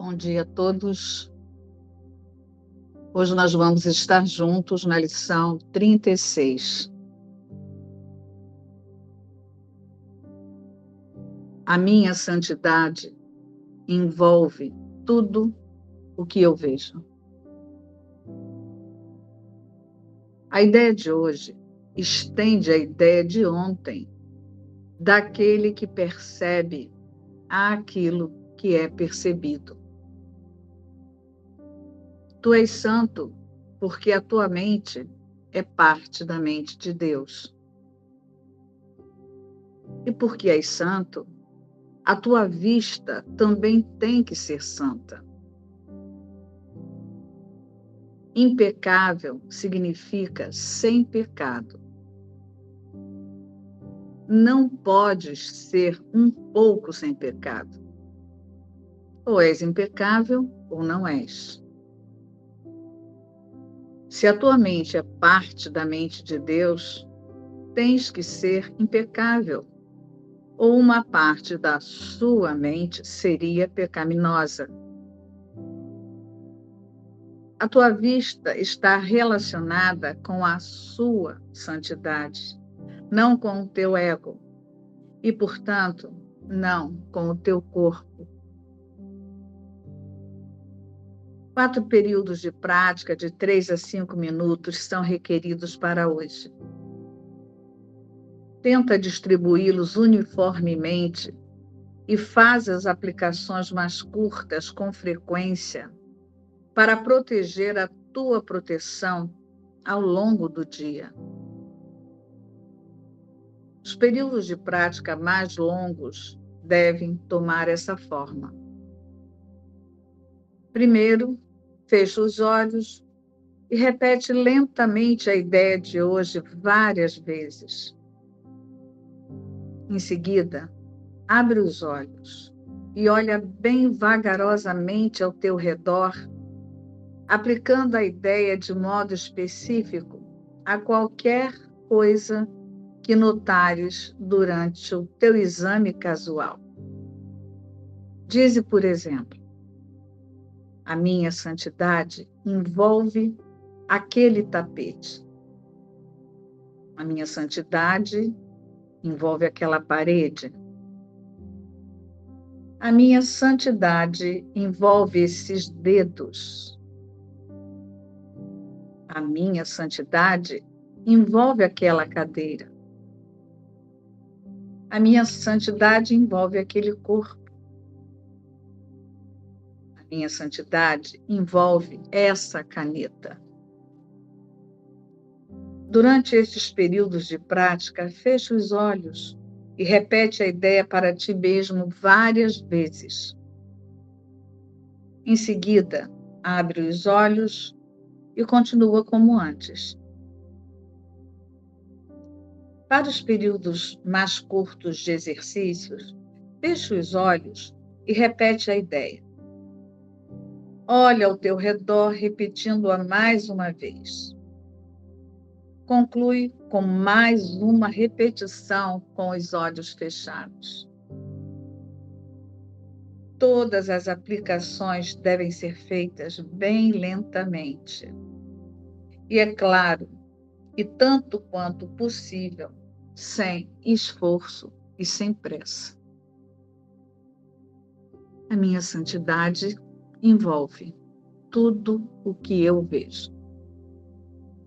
Bom dia a todos. Hoje nós vamos estar juntos na lição 36. A minha santidade envolve tudo o que eu vejo. A ideia de hoje estende a ideia de ontem, daquele que percebe aquilo que é percebido. Tu és santo porque a tua mente é parte da mente de Deus. E porque és santo, a tua vista também tem que ser santa. Impecável significa sem pecado. Não podes ser um pouco sem pecado. Ou és impecável ou não és. Se a tua mente é parte da mente de Deus, tens que ser impecável. Ou uma parte da sua mente seria pecaminosa. A tua vista está relacionada com a sua santidade, não com o teu ego, e, portanto, não com o teu corpo. Quatro períodos de prática de três a cinco minutos são requeridos para hoje. Tenta distribuí-los uniformemente e faz as aplicações mais curtas com frequência para proteger a tua proteção ao longo do dia. Os períodos de prática mais longos devem tomar essa forma. Primeiro, Fecha os olhos e repete lentamente a ideia de hoje várias vezes. Em seguida, abre os olhos e olha bem vagarosamente ao teu redor, aplicando a ideia de modo específico a qualquer coisa que notares durante o teu exame casual. Dize, por exemplo, a minha santidade envolve aquele tapete. A minha santidade envolve aquela parede. A minha santidade envolve esses dedos. A minha santidade envolve aquela cadeira. A minha santidade envolve aquele corpo minha santidade envolve essa caneta. Durante estes períodos de prática, feche os olhos e repete a ideia para ti mesmo várias vezes. Em seguida, abre os olhos e continua como antes. Para os períodos mais curtos de exercícios, feche os olhos e repete a ideia. Olha ao teu redor, repetindo-a mais uma vez. Conclui com mais uma repetição com os olhos fechados. Todas as aplicações devem ser feitas bem lentamente. E é claro, e tanto quanto possível, sem esforço e sem pressa. A minha santidade envolve tudo o que eu vejo.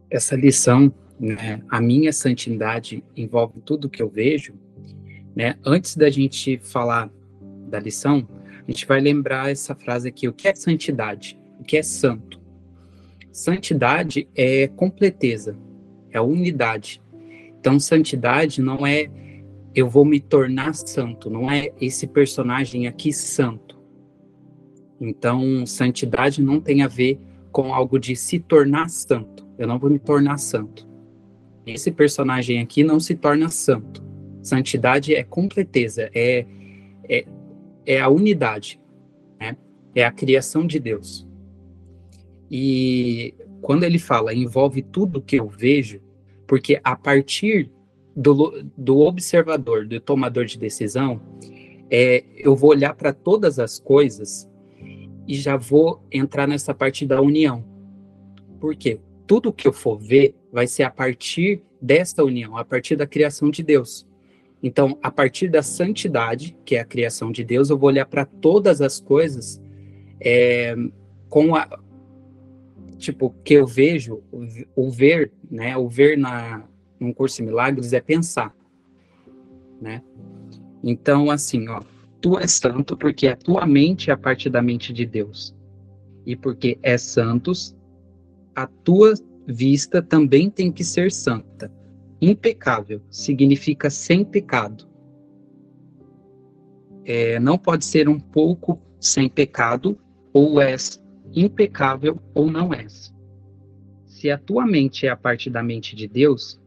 Essa lição, né, a minha santidade envolve tudo o que eu vejo, né? Antes da gente falar da lição, a gente vai lembrar essa frase aqui: o que é santidade? O que é santo? Santidade é completeza, é unidade. Então, santidade não é eu vou me tornar santo, não é esse personagem aqui santo então, santidade não tem a ver com algo de se tornar santo. Eu não vou me tornar santo. Esse personagem aqui não se torna santo. Santidade é completeza, é, é, é a unidade, né? é a criação de Deus. E quando ele fala envolve tudo que eu vejo, porque a partir do, do observador, do tomador de decisão, é, eu vou olhar para todas as coisas e já vou entrar nessa parte da união. Por quê? Tudo que eu for ver vai ser a partir dessa união, a partir da criação de Deus. Então, a partir da santidade, que é a criação de Deus, eu vou olhar para todas as coisas é, com a tipo que eu vejo o ver, né? O ver na num curso de milagres é pensar, né? Então, assim, ó, tu és santo porque a tua mente é a parte da mente de Deus. E porque é santos, a tua vista também tem que ser santa. Impecável significa sem pecado. É, não pode ser um pouco sem pecado, ou és impecável ou não és. Se a tua mente é a parte da mente de Deus,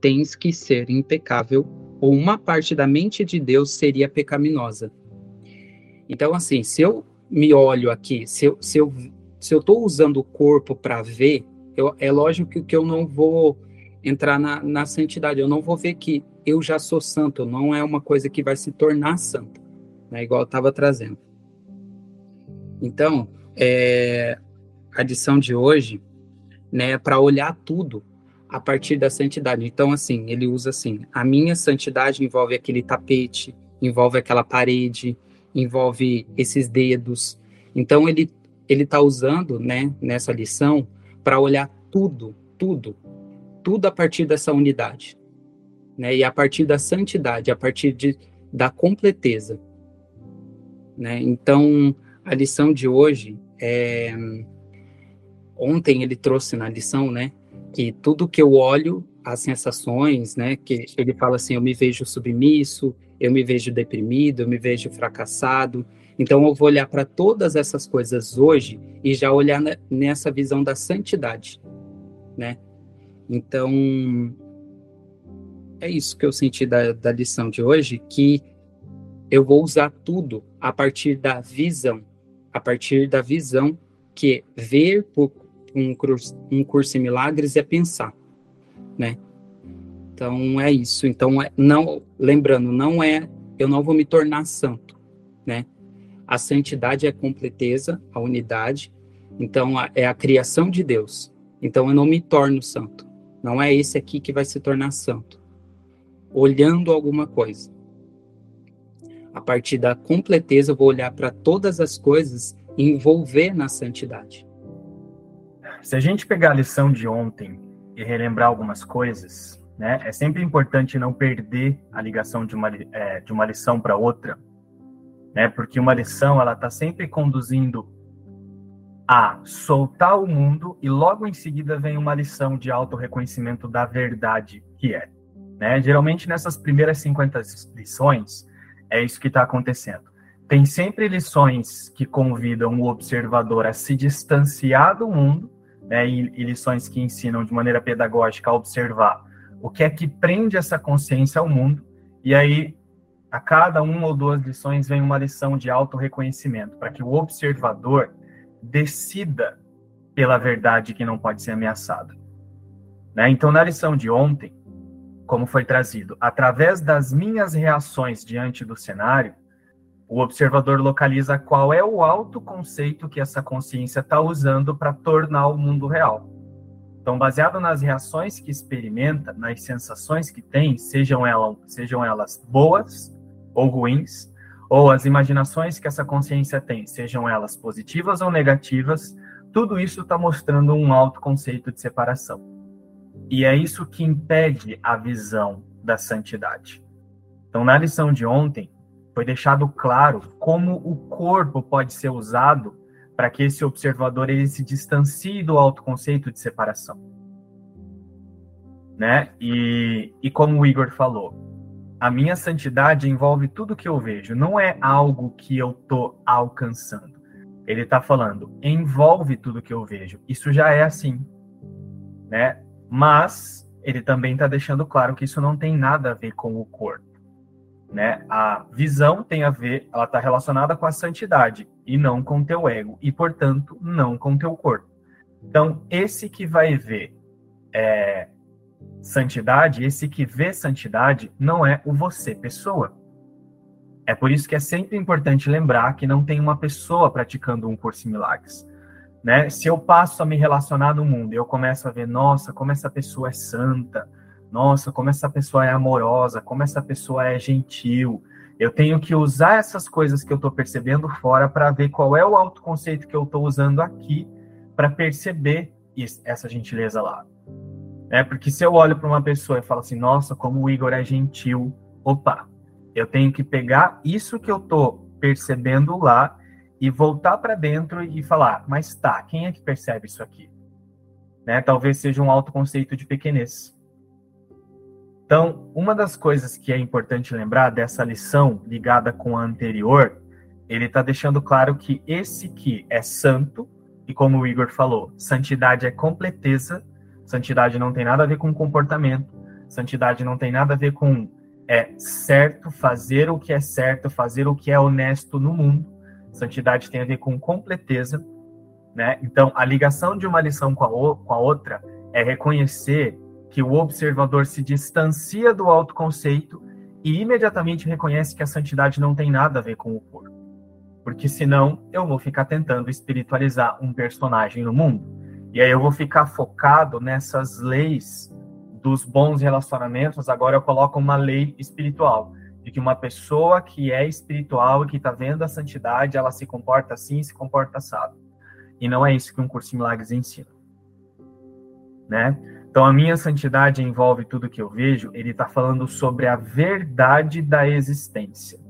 tens que ser impecável, ou uma parte da mente de Deus seria pecaminosa. Então, assim, se eu me olho aqui, se eu, se eu, se eu tô usando o corpo para ver, eu, é lógico que, que eu não vou entrar na, na santidade, eu não vou ver que eu já sou santo, não é uma coisa que vai se tornar santa, né, igual eu estava trazendo. Então, é, a lição de hoje, né, é para olhar tudo a partir da santidade. Então, assim, ele usa assim: a minha santidade envolve aquele tapete, envolve aquela parede, envolve esses dedos. Então, ele ele está usando, né, nessa lição, para olhar tudo, tudo, tudo a partir dessa unidade, né, e a partir da santidade, a partir de, da completeza, né. Então, a lição de hoje é ontem ele trouxe na lição, né, que tudo que eu olho, as sensações, né, que ele fala assim, eu me vejo submisso, eu me vejo deprimido, eu me vejo fracassado. Então eu vou olhar para todas essas coisas hoje e já olhar nessa visão da santidade, né? Então é isso que eu senti da, da lição de hoje, que eu vou usar tudo a partir da visão, a partir da visão que ver por um curso, um curso em milagres é pensar, né? Então é isso. Então é, não, lembrando, não é, eu não vou me tornar santo, né? A santidade é a completeza, a unidade. Então a, é a criação de Deus. Então eu não me torno santo. Não é esse aqui que vai se tornar santo. Olhando alguma coisa. A partir da completeza eu vou olhar para todas as coisas e envolver na santidade. Se a gente pegar a lição de ontem e relembrar algumas coisas, né, é sempre importante não perder a ligação de uma, é, de uma lição para outra, né, porque uma lição ela está sempre conduzindo a soltar o mundo e logo em seguida vem uma lição de auto-reconhecimento da verdade que é. Né? Geralmente nessas primeiras 50 lições é isso que está acontecendo. Tem sempre lições que convidam o observador a se distanciar do mundo né, e, e lições que ensinam de maneira pedagógica a observar o que é que prende essa consciência ao mundo, e aí a cada uma ou duas lições vem uma lição de auto-reconhecimento, para que o observador decida pela verdade que não pode ser ameaçada. Né? Então, na lição de ontem, como foi trazido, através das minhas reações diante do cenário, o observador localiza qual é o autoconceito que essa consciência está usando para tornar o mundo real. Então, baseado nas reações que experimenta, nas sensações que tem, sejam, elas, sejam elas boas ou ruins, ou as imaginações que essa consciência tem, sejam elas positivas ou negativas, tudo isso está mostrando um autoconceito de separação. E é isso que impede a visão da santidade. Então, na lição de ontem, foi deixado claro como o corpo pode ser usado para que esse observador ele se distancie do autoconceito de separação. Né? E, e como o Igor falou, a minha santidade envolve tudo que eu vejo, não é algo que eu tô alcançando. Ele está falando, envolve tudo que eu vejo. Isso já é assim, né? Mas ele também está deixando claro que isso não tem nada a ver com o corpo né? A visão tem a ver, ela está relacionada com a santidade e não com teu ego e, portanto, não com teu corpo. Então, esse que vai ver é, santidade, esse que vê santidade, não é o você pessoa. É por isso que é sempre importante lembrar que não tem uma pessoa praticando um curso em milagres. Né? Se eu passo a me relacionar no mundo eu começo a ver, nossa, como essa pessoa é santa, nossa, como essa pessoa é amorosa, como essa pessoa é gentil, eu tenho que usar essas coisas que eu estou percebendo fora para ver qual é o autoconceito que eu estou usando aqui para perceber essa gentileza lá. É porque se eu olho para uma pessoa e falo assim, nossa, como o Igor é gentil, opa, eu tenho que pegar isso que eu estou percebendo lá e voltar para dentro e falar, mas tá, quem é que percebe isso aqui? Né? Talvez seja um autoconceito de pequenez. Então, uma das coisas que é importante lembrar dessa lição ligada com a anterior, ele está deixando claro que esse que é santo, e como o Igor falou, santidade é completeza, santidade não tem nada a ver com comportamento, santidade não tem nada a ver com é certo, fazer o que é certo, fazer o que é honesto no mundo. Santidade tem a ver com completeza, né? Então, a ligação de uma lição com a, com a outra é reconhecer que o observador se distancia do autoconceito e imediatamente reconhece que a santidade não tem nada a ver com o corpo. Porque senão eu vou ficar tentando espiritualizar um personagem no mundo. E aí eu vou ficar focado nessas leis dos bons relacionamentos. Agora eu coloco uma lei espiritual de que uma pessoa que é espiritual e que está vendo a santidade, ela se comporta assim, se comporta assado. E não é isso que um curso de milagres ensina. Né? Então, a minha santidade envolve tudo que eu vejo, ele está falando sobre a verdade da existência.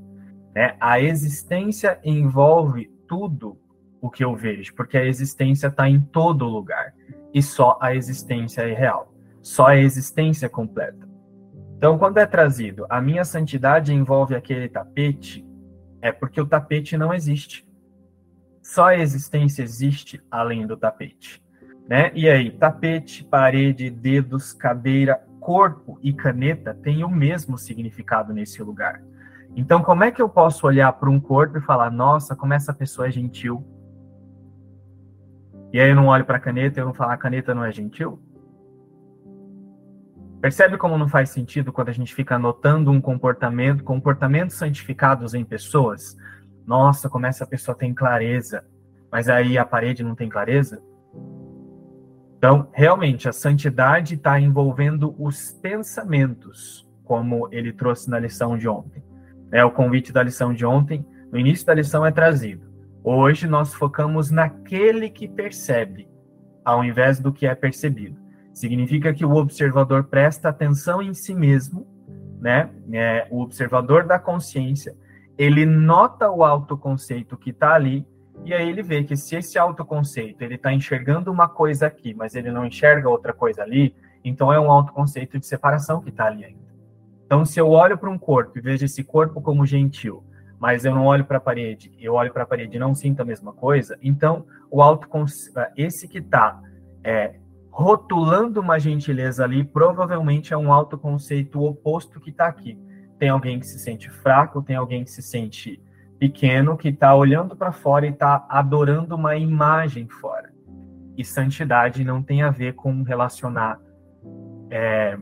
Né? A existência envolve tudo o que eu vejo, porque a existência está em todo lugar e só a existência é real, só a existência é completa. Então, quando é trazido a minha santidade envolve aquele tapete, é porque o tapete não existe. Só a existência existe além do tapete. Né? E aí, tapete, parede, dedos, cadeira, corpo e caneta têm o mesmo significado nesse lugar. Então, como é que eu posso olhar para um corpo e falar, nossa, como essa pessoa é gentil? E aí eu não olho para a caneta e eu não falo, a caneta não é gentil? Percebe como não faz sentido quando a gente fica anotando um comportamento, comportamentos santificados em pessoas? Nossa, como essa pessoa tem clareza, mas aí a parede não tem clareza? Então, realmente, a santidade está envolvendo os pensamentos, como ele trouxe na lição de ontem. É o convite da lição de ontem, no início da lição é trazido. Hoje nós focamos naquele que percebe, ao invés do que é percebido. Significa que o observador presta atenção em si mesmo, né? É, o observador da consciência, ele nota o autoconceito que está ali e aí ele vê que se esse autoconceito ele está enxergando uma coisa aqui, mas ele não enxerga outra coisa ali, então é um autoconceito de separação que está ali ainda. Então, se eu olho para um corpo e vejo esse corpo como gentil, mas eu não olho para a parede, eu olho para a parede e não sinto a mesma coisa, então o autoconceito, esse que está é, rotulando uma gentileza ali, provavelmente é um autoconceito oposto que está aqui. Tem alguém que se sente fraco, tem alguém que se sente pequeno que está olhando para fora e está adorando uma imagem fora. E santidade não tem a ver com relacionar, é,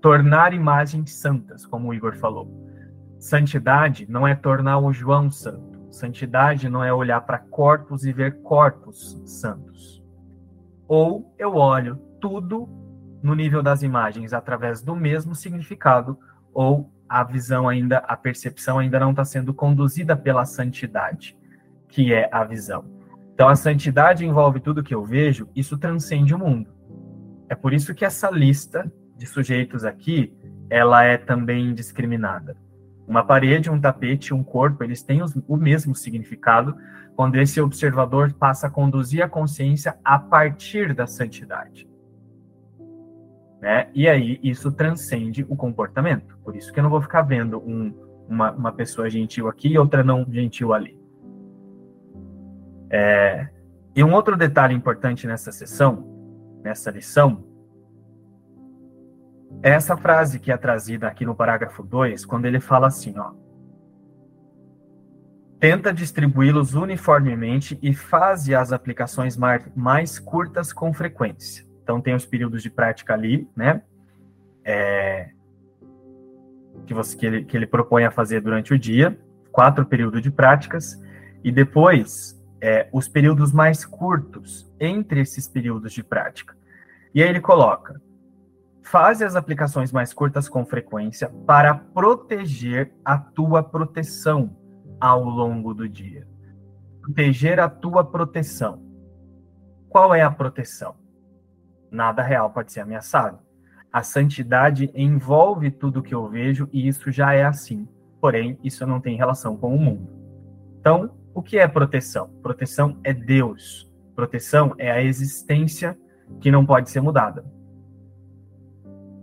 tornar imagens santas, como o Igor falou. Santidade não é tornar o João santo. Santidade não é olhar para corpos e ver corpos santos. Ou eu olho tudo no nível das imagens através do mesmo significado, ou a visão ainda, a percepção ainda não está sendo conduzida pela santidade, que é a visão. Então, a santidade envolve tudo que eu vejo, isso transcende o mundo. É por isso que essa lista de sujeitos aqui, ela é também discriminada. Uma parede, um tapete, um corpo, eles têm os, o mesmo significado quando esse observador passa a conduzir a consciência a partir da santidade. Né? E aí isso transcende o comportamento. Por isso que eu não vou ficar vendo um, uma, uma pessoa gentil aqui e outra não gentil ali. É, e um outro detalhe importante nessa sessão, nessa lição, é essa frase que é trazida aqui no parágrafo 2, quando ele fala assim, ó. Tenta distribuí-los uniformemente e faze as aplicações mais curtas com frequência. Então, tem os períodos de prática ali, né? É, que, você, que, ele, que ele propõe a fazer durante o dia. quatro períodos de práticas, e depois é, os períodos mais curtos entre esses períodos de prática. E aí ele coloca: faze as aplicações mais curtas com frequência para proteger a tua proteção ao longo do dia. Proteger a tua proteção. Qual é a proteção? Nada real pode ser ameaçado. A santidade envolve tudo que eu vejo e isso já é assim. Porém, isso não tem relação com o mundo. Então, o que é proteção? Proteção é Deus. Proteção é a existência que não pode ser mudada.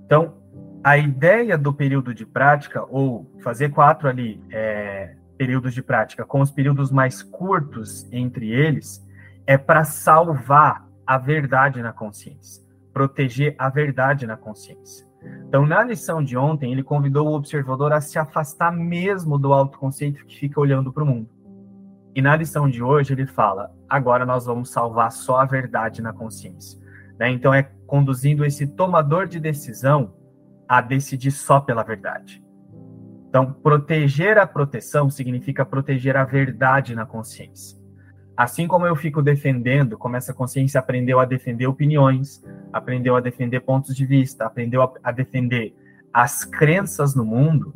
Então, a ideia do período de prática, ou fazer quatro ali é, períodos de prática, com os períodos mais curtos entre eles, é para salvar a verdade na consciência proteger a verdade na consciência. Então, na lição de ontem, ele convidou o observador a se afastar mesmo do autoconceito que fica olhando para o mundo. E na lição de hoje, ele fala: agora nós vamos salvar só a verdade na consciência. Né? Então, é conduzindo esse tomador de decisão a decidir só pela verdade. Então, proteger a proteção significa proteger a verdade na consciência. Assim como eu fico defendendo, como essa consciência aprendeu a defender opiniões, aprendeu a defender pontos de vista, aprendeu a, a defender as crenças no mundo,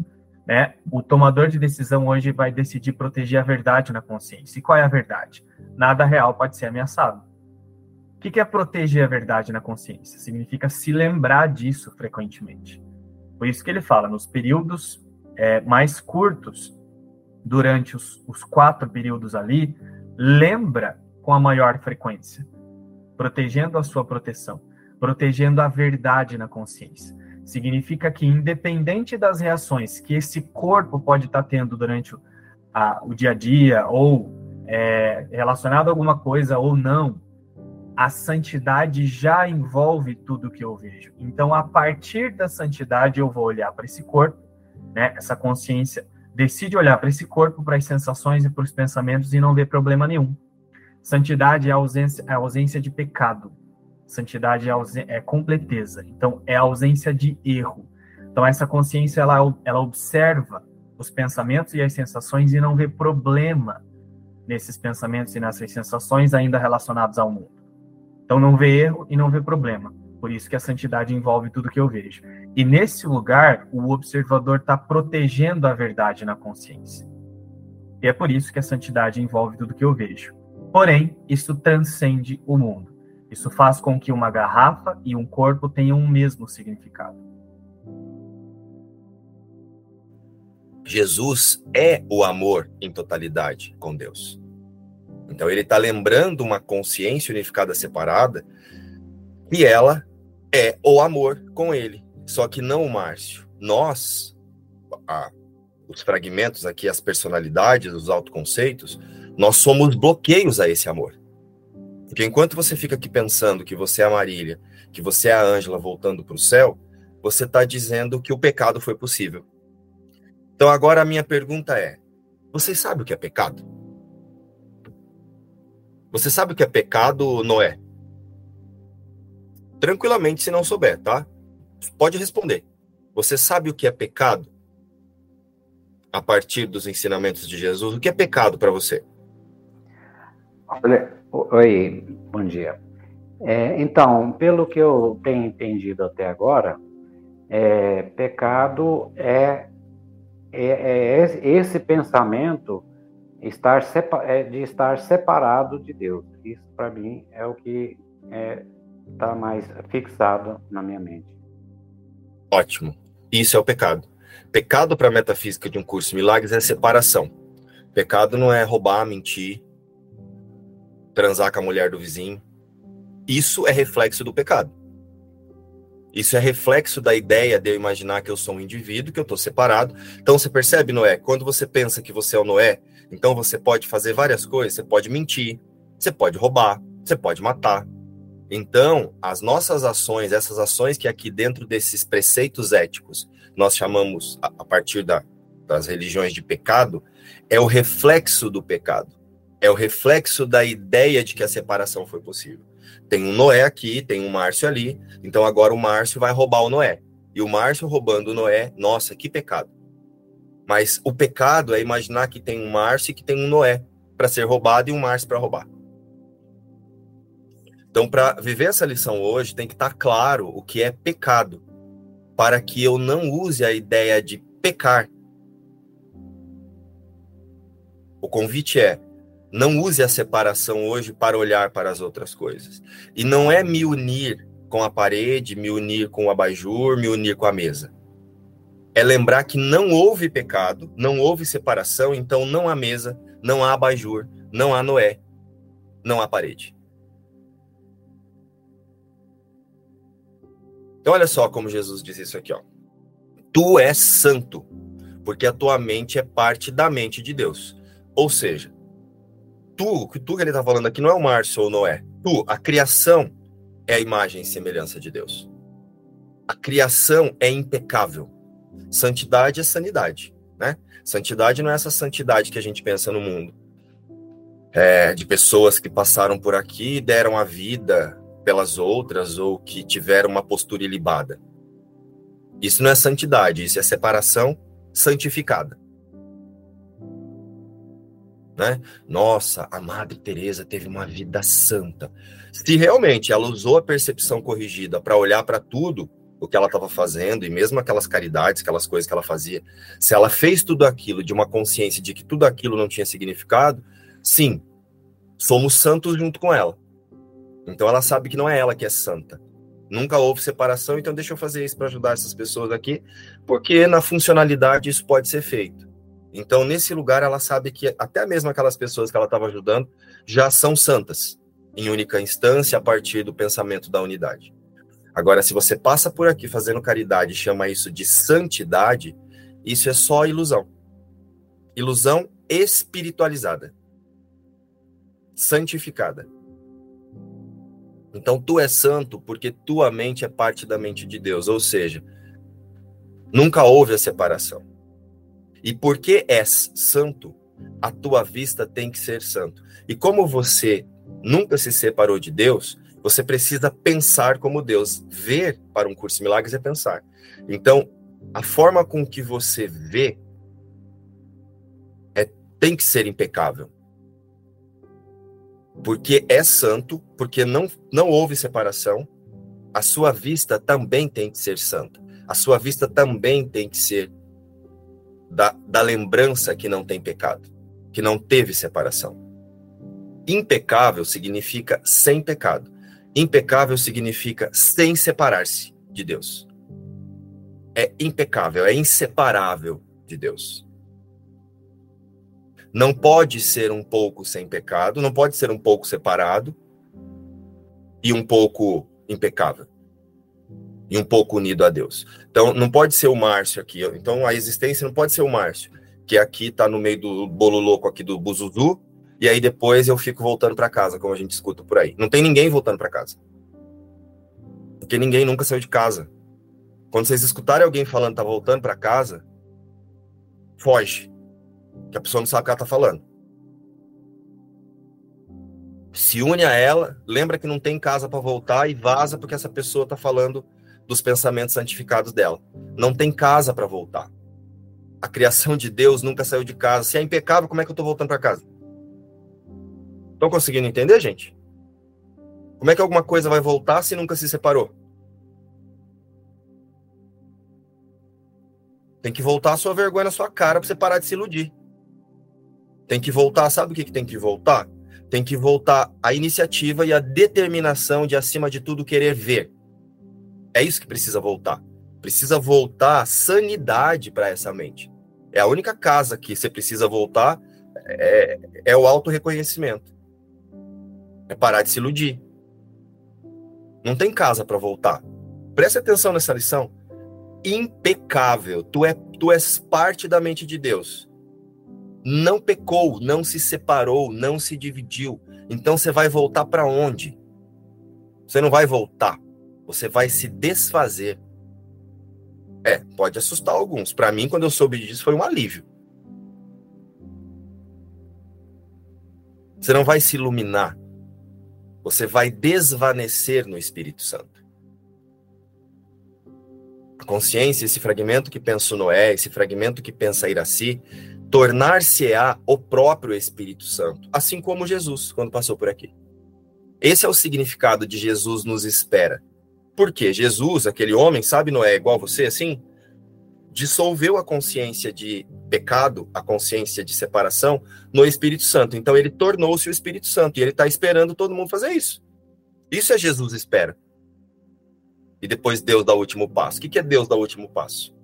né? O tomador de decisão hoje vai decidir proteger a verdade na consciência. E qual é a verdade? Nada real pode ser ameaçado. O que é proteger a verdade na consciência? Significa se lembrar disso frequentemente. Por isso que ele fala, nos períodos é, mais curtos, durante os, os quatro períodos ali, lembra com a maior frequência, protegendo a sua proteção, protegendo a verdade na consciência. Significa que, independente das reações que esse corpo pode estar tendo durante o, a, o dia a dia, ou é, relacionado a alguma coisa ou não, a santidade já envolve tudo que eu vejo. Então, a partir da santidade, eu vou olhar para esse corpo, né, essa consciência decide olhar para esse corpo, para as sensações e para os pensamentos e não vê problema nenhum. Santidade é a ausência, é a ausência de pecado. Santidade é, é completeza. Então, é a ausência de erro. Então, essa consciência, ela, ela observa os pensamentos e as sensações e não vê problema nesses pensamentos e nessas sensações ainda relacionados ao mundo. Então, não vê erro e não vê problema. Por isso que a santidade envolve tudo que eu vejo. E nesse lugar, o observador está protegendo a verdade na consciência. E é por isso que a santidade envolve tudo que eu vejo. Porém, isso transcende o mundo. Isso faz com que uma garrafa e um corpo tenham o mesmo significado. Jesus é o amor em totalidade com Deus. Então ele está lembrando uma consciência unificada separada e ela é o amor com ele, só que não o Márcio. Nós, a, os fragmentos aqui, as personalidades, os autoconceitos, nós somos bloqueios a esse amor. Porque enquanto você fica aqui pensando que você é a Marília, que você é a Ângela voltando para o céu, você está dizendo que o pecado foi possível. Então agora a minha pergunta é: você sabe o que é pecado? Você sabe o que é pecado, Noé? Tranquilamente se não souber, tá? Pode responder. Você sabe o que é pecado? A partir dos ensinamentos de Jesus, o que é pecado para você? Olha, oi, bom dia. É, então, pelo que eu tenho entendido até agora, é, pecado é, é, é, esse pensamento estar é de estar separado de Deus. Isso, para mim, é o que é, está mais fixado na minha mente. Ótimo. Isso é o pecado. Pecado para a metafísica de um curso de milagres é separação. Pecado não é roubar, mentir, transar com a mulher do vizinho. Isso é reflexo do pecado. Isso é reflexo da ideia de eu imaginar que eu sou um indivíduo, que eu estou separado. Então você percebe, Noé? Quando você pensa que você é o Noé, então você pode fazer várias coisas. Você pode mentir, você pode roubar, você pode matar, então, as nossas ações, essas ações que aqui dentro desses preceitos éticos nós chamamos, a, partir da, das religiões de pecado, é o reflexo do pecado. É o reflexo da ideia de que a separação foi possível. Tem um Noé aqui, tem um Márcio ali, então agora o Márcio vai roubar o Noé. E o Márcio roubando o Noé, nossa, que pecado. Mas o pecado é imaginar que tem um Márcio e que tem um Noé para ser roubado e um Márcio para roubar. Então, para viver essa lição hoje, tem que estar tá claro o que é pecado, para que eu não use a ideia de pecar. O convite é: não use a separação hoje para olhar para as outras coisas. E não é me unir com a parede, me unir com o abajur, me unir com a mesa. É lembrar que não houve pecado, não houve separação, então não há mesa, não há abajur, não há Noé, não há parede. Então olha só como Jesus diz isso aqui, ó. Tu és santo, porque a tua mente é parte da mente de Deus. Ou seja, tu, que tu que ele está falando aqui não é o Márcio ou Noé. Tu, a criação é a imagem e semelhança de Deus. A criação é impecável. Santidade é sanidade, né? Santidade não é essa santidade que a gente pensa no mundo. É, de pessoas que passaram por aqui e deram a vida pelas outras ou que tiveram uma postura ilibada. Isso não é santidade, isso é separação santificada né? Nossa, a Madre Teresa teve uma vida santa. Se realmente ela usou a percepção corrigida para olhar para tudo o que ela estava fazendo e mesmo aquelas caridades, aquelas coisas que ela fazia, se ela fez tudo aquilo de uma consciência de que tudo aquilo não tinha significado, sim, somos santos junto com ela. Então ela sabe que não é ela que é santa. Nunca houve separação, então deixa eu fazer isso para ajudar essas pessoas aqui, porque na funcionalidade isso pode ser feito. Então, nesse lugar, ela sabe que até mesmo aquelas pessoas que ela estava ajudando já são santas, em única instância, a partir do pensamento da unidade. Agora, se você passa por aqui fazendo caridade e chama isso de santidade, isso é só ilusão. Ilusão espiritualizada. Santificada. Então, tu és santo porque tua mente é parte da mente de Deus, ou seja, nunca houve a separação. E porque és santo, a tua vista tem que ser santo. E como você nunca se separou de Deus, você precisa pensar como Deus. Ver para um curso de milagres é pensar. Então, a forma com que você vê é, tem que ser impecável. Porque é santo, porque não, não houve separação, a sua vista também tem que ser santa. A sua vista também tem que ser da, da lembrança que não tem pecado, que não teve separação. Impecável significa sem pecado. Impecável significa sem separar-se de Deus. É impecável, é inseparável de Deus. Não pode ser um pouco sem pecado, não pode ser um pouco separado e um pouco impecável e um pouco unido a Deus. Então, não pode ser o Márcio aqui. Então, a existência não pode ser o Márcio, que aqui está no meio do bolo louco aqui do Buzuzu, e aí depois eu fico voltando para casa, como a gente escuta por aí. Não tem ninguém voltando para casa. Porque ninguém nunca saiu de casa. Quando vocês escutarem alguém falando tá voltando para casa, foge. Que a pessoa não sabe o que ela tá falando. Se une a ela, lembra que não tem casa para voltar e vaza porque essa pessoa tá falando dos pensamentos santificados dela. Não tem casa para voltar. A criação de Deus nunca saiu de casa. Se é impecável, como é que eu estou voltando para casa? Estão conseguindo entender, gente? Como é que alguma coisa vai voltar se nunca se separou? Tem que voltar a sua vergonha na sua cara para você parar de se iludir. Tem que voltar, sabe o que, que tem que voltar? Tem que voltar a iniciativa e a determinação de, acima de tudo, querer ver. É isso que precisa voltar. Precisa voltar a sanidade para essa mente. É a única casa que você precisa voltar é, é o auto-reconhecimento. É parar de se iludir. Não tem casa para voltar. Preste atenção nessa lição. Impecável. Tu, é, tu és parte da mente de Deus. Não pecou, não se separou, não se dividiu. Então você vai voltar para onde? Você não vai voltar. Você vai se desfazer. É, pode assustar alguns. Para mim, quando eu soube disso, foi um alívio. Você não vai se iluminar. Você vai desvanecer no Espírito Santo. A consciência, esse fragmento que pensa Noé, esse fragmento que pensa Iraci, tornar-se-á o próprio Espírito Santo, assim como Jesus, quando passou por aqui. Esse é o significado de Jesus nos espera. Por quê? Jesus, aquele homem, sabe, Noé, igual você, assim, dissolveu a consciência de pecado, a consciência de separação, no Espírito Santo. Então ele tornou-se o Espírito Santo e ele está esperando todo mundo fazer isso. Isso é Jesus espera. E depois Deus dá o último passo. O que é Deus dá o último passo?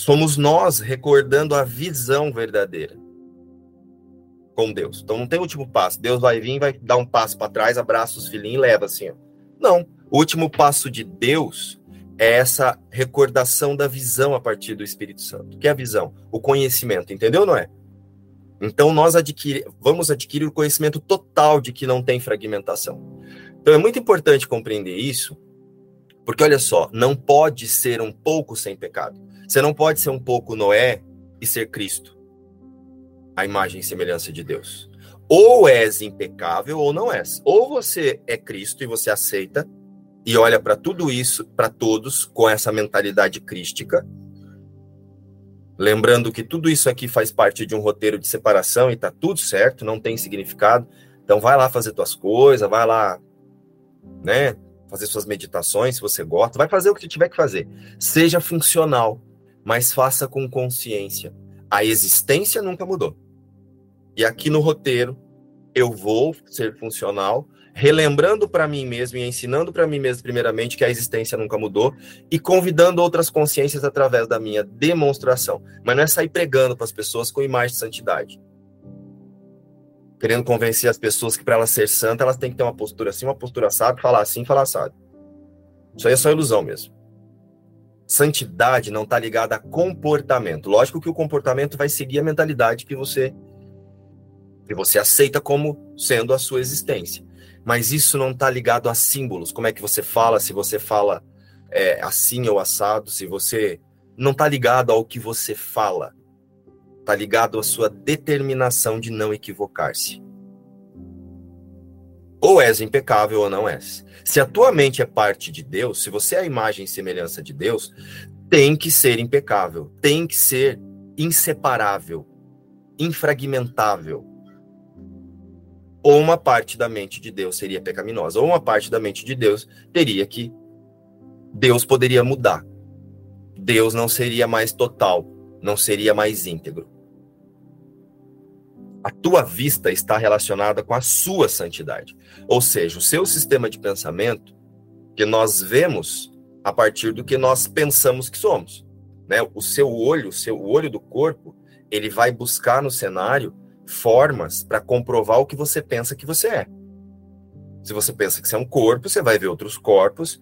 Somos nós recordando a visão verdadeira com Deus. Então não tem último passo. Deus vai vir, vai dar um passo para trás, abraça os filhinhos e leva assim. Ó. Não. O último passo de Deus é essa recordação da visão a partir do Espírito Santo. Que é a visão? O conhecimento. Entendeu, não é? Então nós adquirir, vamos adquirir o conhecimento total de que não tem fragmentação. Então é muito importante compreender isso, porque olha só, não pode ser um pouco sem pecado. Você não pode ser um pouco Noé e ser Cristo a imagem e semelhança de Deus. Ou és impecável ou não és. Ou você é Cristo e você aceita e olha para tudo isso, para todos, com essa mentalidade crística, lembrando que tudo isso aqui faz parte de um roteiro de separação e tá tudo certo, não tem significado. Então vai lá fazer tuas coisas, vai lá, né, fazer suas meditações, se você gosta, vai fazer o que tiver que fazer. Seja funcional, mas faça com consciência. A existência nunca mudou. E aqui no roteiro, eu vou ser funcional, relembrando para mim mesmo e ensinando para mim mesmo, primeiramente, que a existência nunca mudou, e convidando outras consciências através da minha demonstração. Mas não é sair pregando para as pessoas com imagem de santidade. Querendo convencer as pessoas que para elas ser santa, elas têm que ter uma postura assim, uma postura assada, falar assim, falar assado. Isso aí é só ilusão mesmo. Santidade não está ligada a comportamento. Lógico que o comportamento vai seguir a mentalidade que você que você aceita como sendo a sua existência. Mas isso não está ligado a símbolos, como é que você fala, se você fala é, assim ou assado, se você não está ligado ao que você fala, está ligado à sua determinação de não equivocar-se. Ou és impecável ou não és. Se a tua mente é parte de Deus, se você é a imagem e semelhança de Deus, tem que ser impecável, tem que ser inseparável, infragmentável ou uma parte da mente de Deus seria pecaminosa, ou uma parte da mente de Deus teria que Deus poderia mudar. Deus não seria mais total, não seria mais íntegro. A tua vista está relacionada com a sua santidade. Ou seja, o seu sistema de pensamento que nós vemos a partir do que nós pensamos que somos, né? O seu olho, o seu olho do corpo, ele vai buscar no cenário formas para comprovar o que você pensa que você é. Se você pensa que você é um corpo, você vai ver outros corpos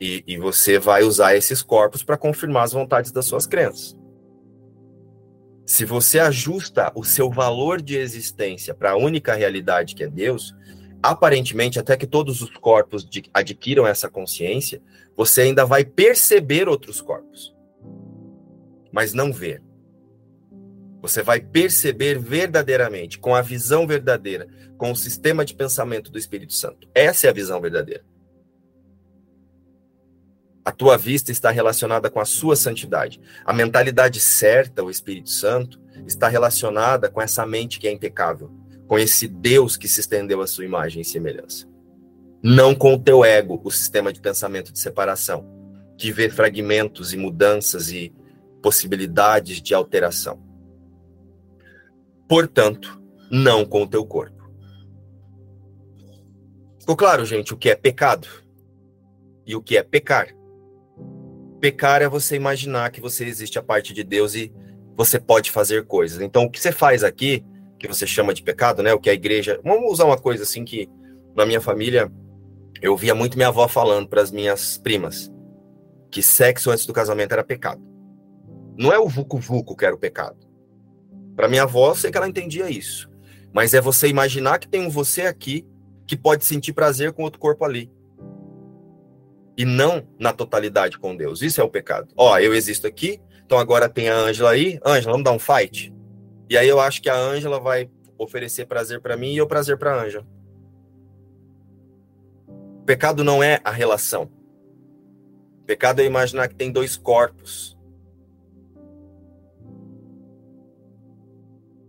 e, e você vai usar esses corpos para confirmar as vontades das suas crenças. Se você ajusta o seu valor de existência para a única realidade que é Deus, aparentemente, até que todos os corpos adquiram essa consciência, você ainda vai perceber outros corpos, mas não ver. Você vai perceber verdadeiramente, com a visão verdadeira, com o sistema de pensamento do Espírito Santo. Essa é a visão verdadeira. A tua vista está relacionada com a sua santidade. A mentalidade certa, o Espírito Santo, está relacionada com essa mente que é impecável, com esse Deus que se estendeu à sua imagem e semelhança. Não com o teu ego, o sistema de pensamento de separação, que vê fragmentos e mudanças e possibilidades de alteração portanto, não com o teu corpo. Ficou claro, gente, o que é pecado e o que é pecar? Pecar é você imaginar que você existe a parte de Deus e você pode fazer coisas. Então, o que você faz aqui, que você chama de pecado, né? O que a igreja. Vamos usar uma coisa assim que na minha família eu via muito minha avó falando para as minhas primas que sexo antes do casamento era pecado. Não é o vucu-vucu que era o pecado. Para minha avó, eu sei que ela entendia isso. Mas é você imaginar que tem um você aqui que pode sentir prazer com outro corpo ali. E não na totalidade com Deus. Isso é o pecado. Ó, eu existo aqui, então agora tem a Ângela aí. Ângela, vamos dar um fight? E aí eu acho que a Ângela vai oferecer prazer para mim e eu prazer para Ângela. pecado não é a relação. Pecado é imaginar que tem dois corpos.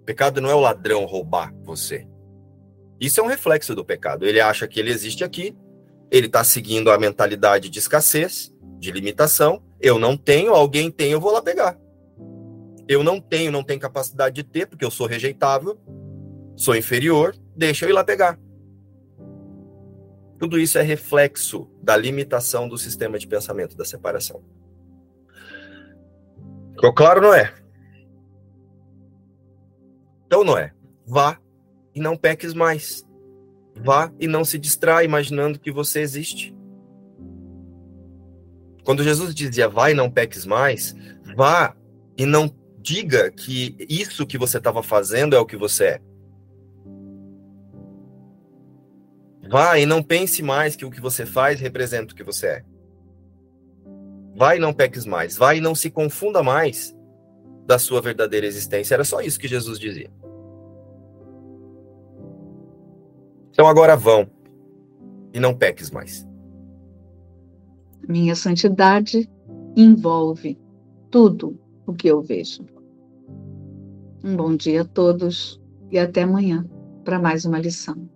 Pecado não é o ladrão roubar você. Isso é um reflexo do pecado. Ele acha que ele existe aqui, ele está seguindo a mentalidade de escassez, de limitação. Eu não tenho, alguém tem, eu vou lá pegar. Eu não tenho, não tenho capacidade de ter, porque eu sou rejeitável, sou inferior, deixa eu ir lá pegar. Tudo isso é reflexo da limitação do sistema de pensamento da separação. Ficou claro, não é? Então, não é. Vá e não peques mais. Vá e não se distrai imaginando que você existe. Quando Jesus dizia vá e não peques mais, vá e não diga que isso que você estava fazendo é o que você é. Vá e não pense mais que o que você faz representa o que você é. Vai e não peques mais. Vai e não se confunda mais da sua verdadeira existência. Era só isso que Jesus dizia. Então agora vão e não peques mais. Minha santidade envolve tudo o que eu vejo. Um bom dia a todos e até amanhã para mais uma lição.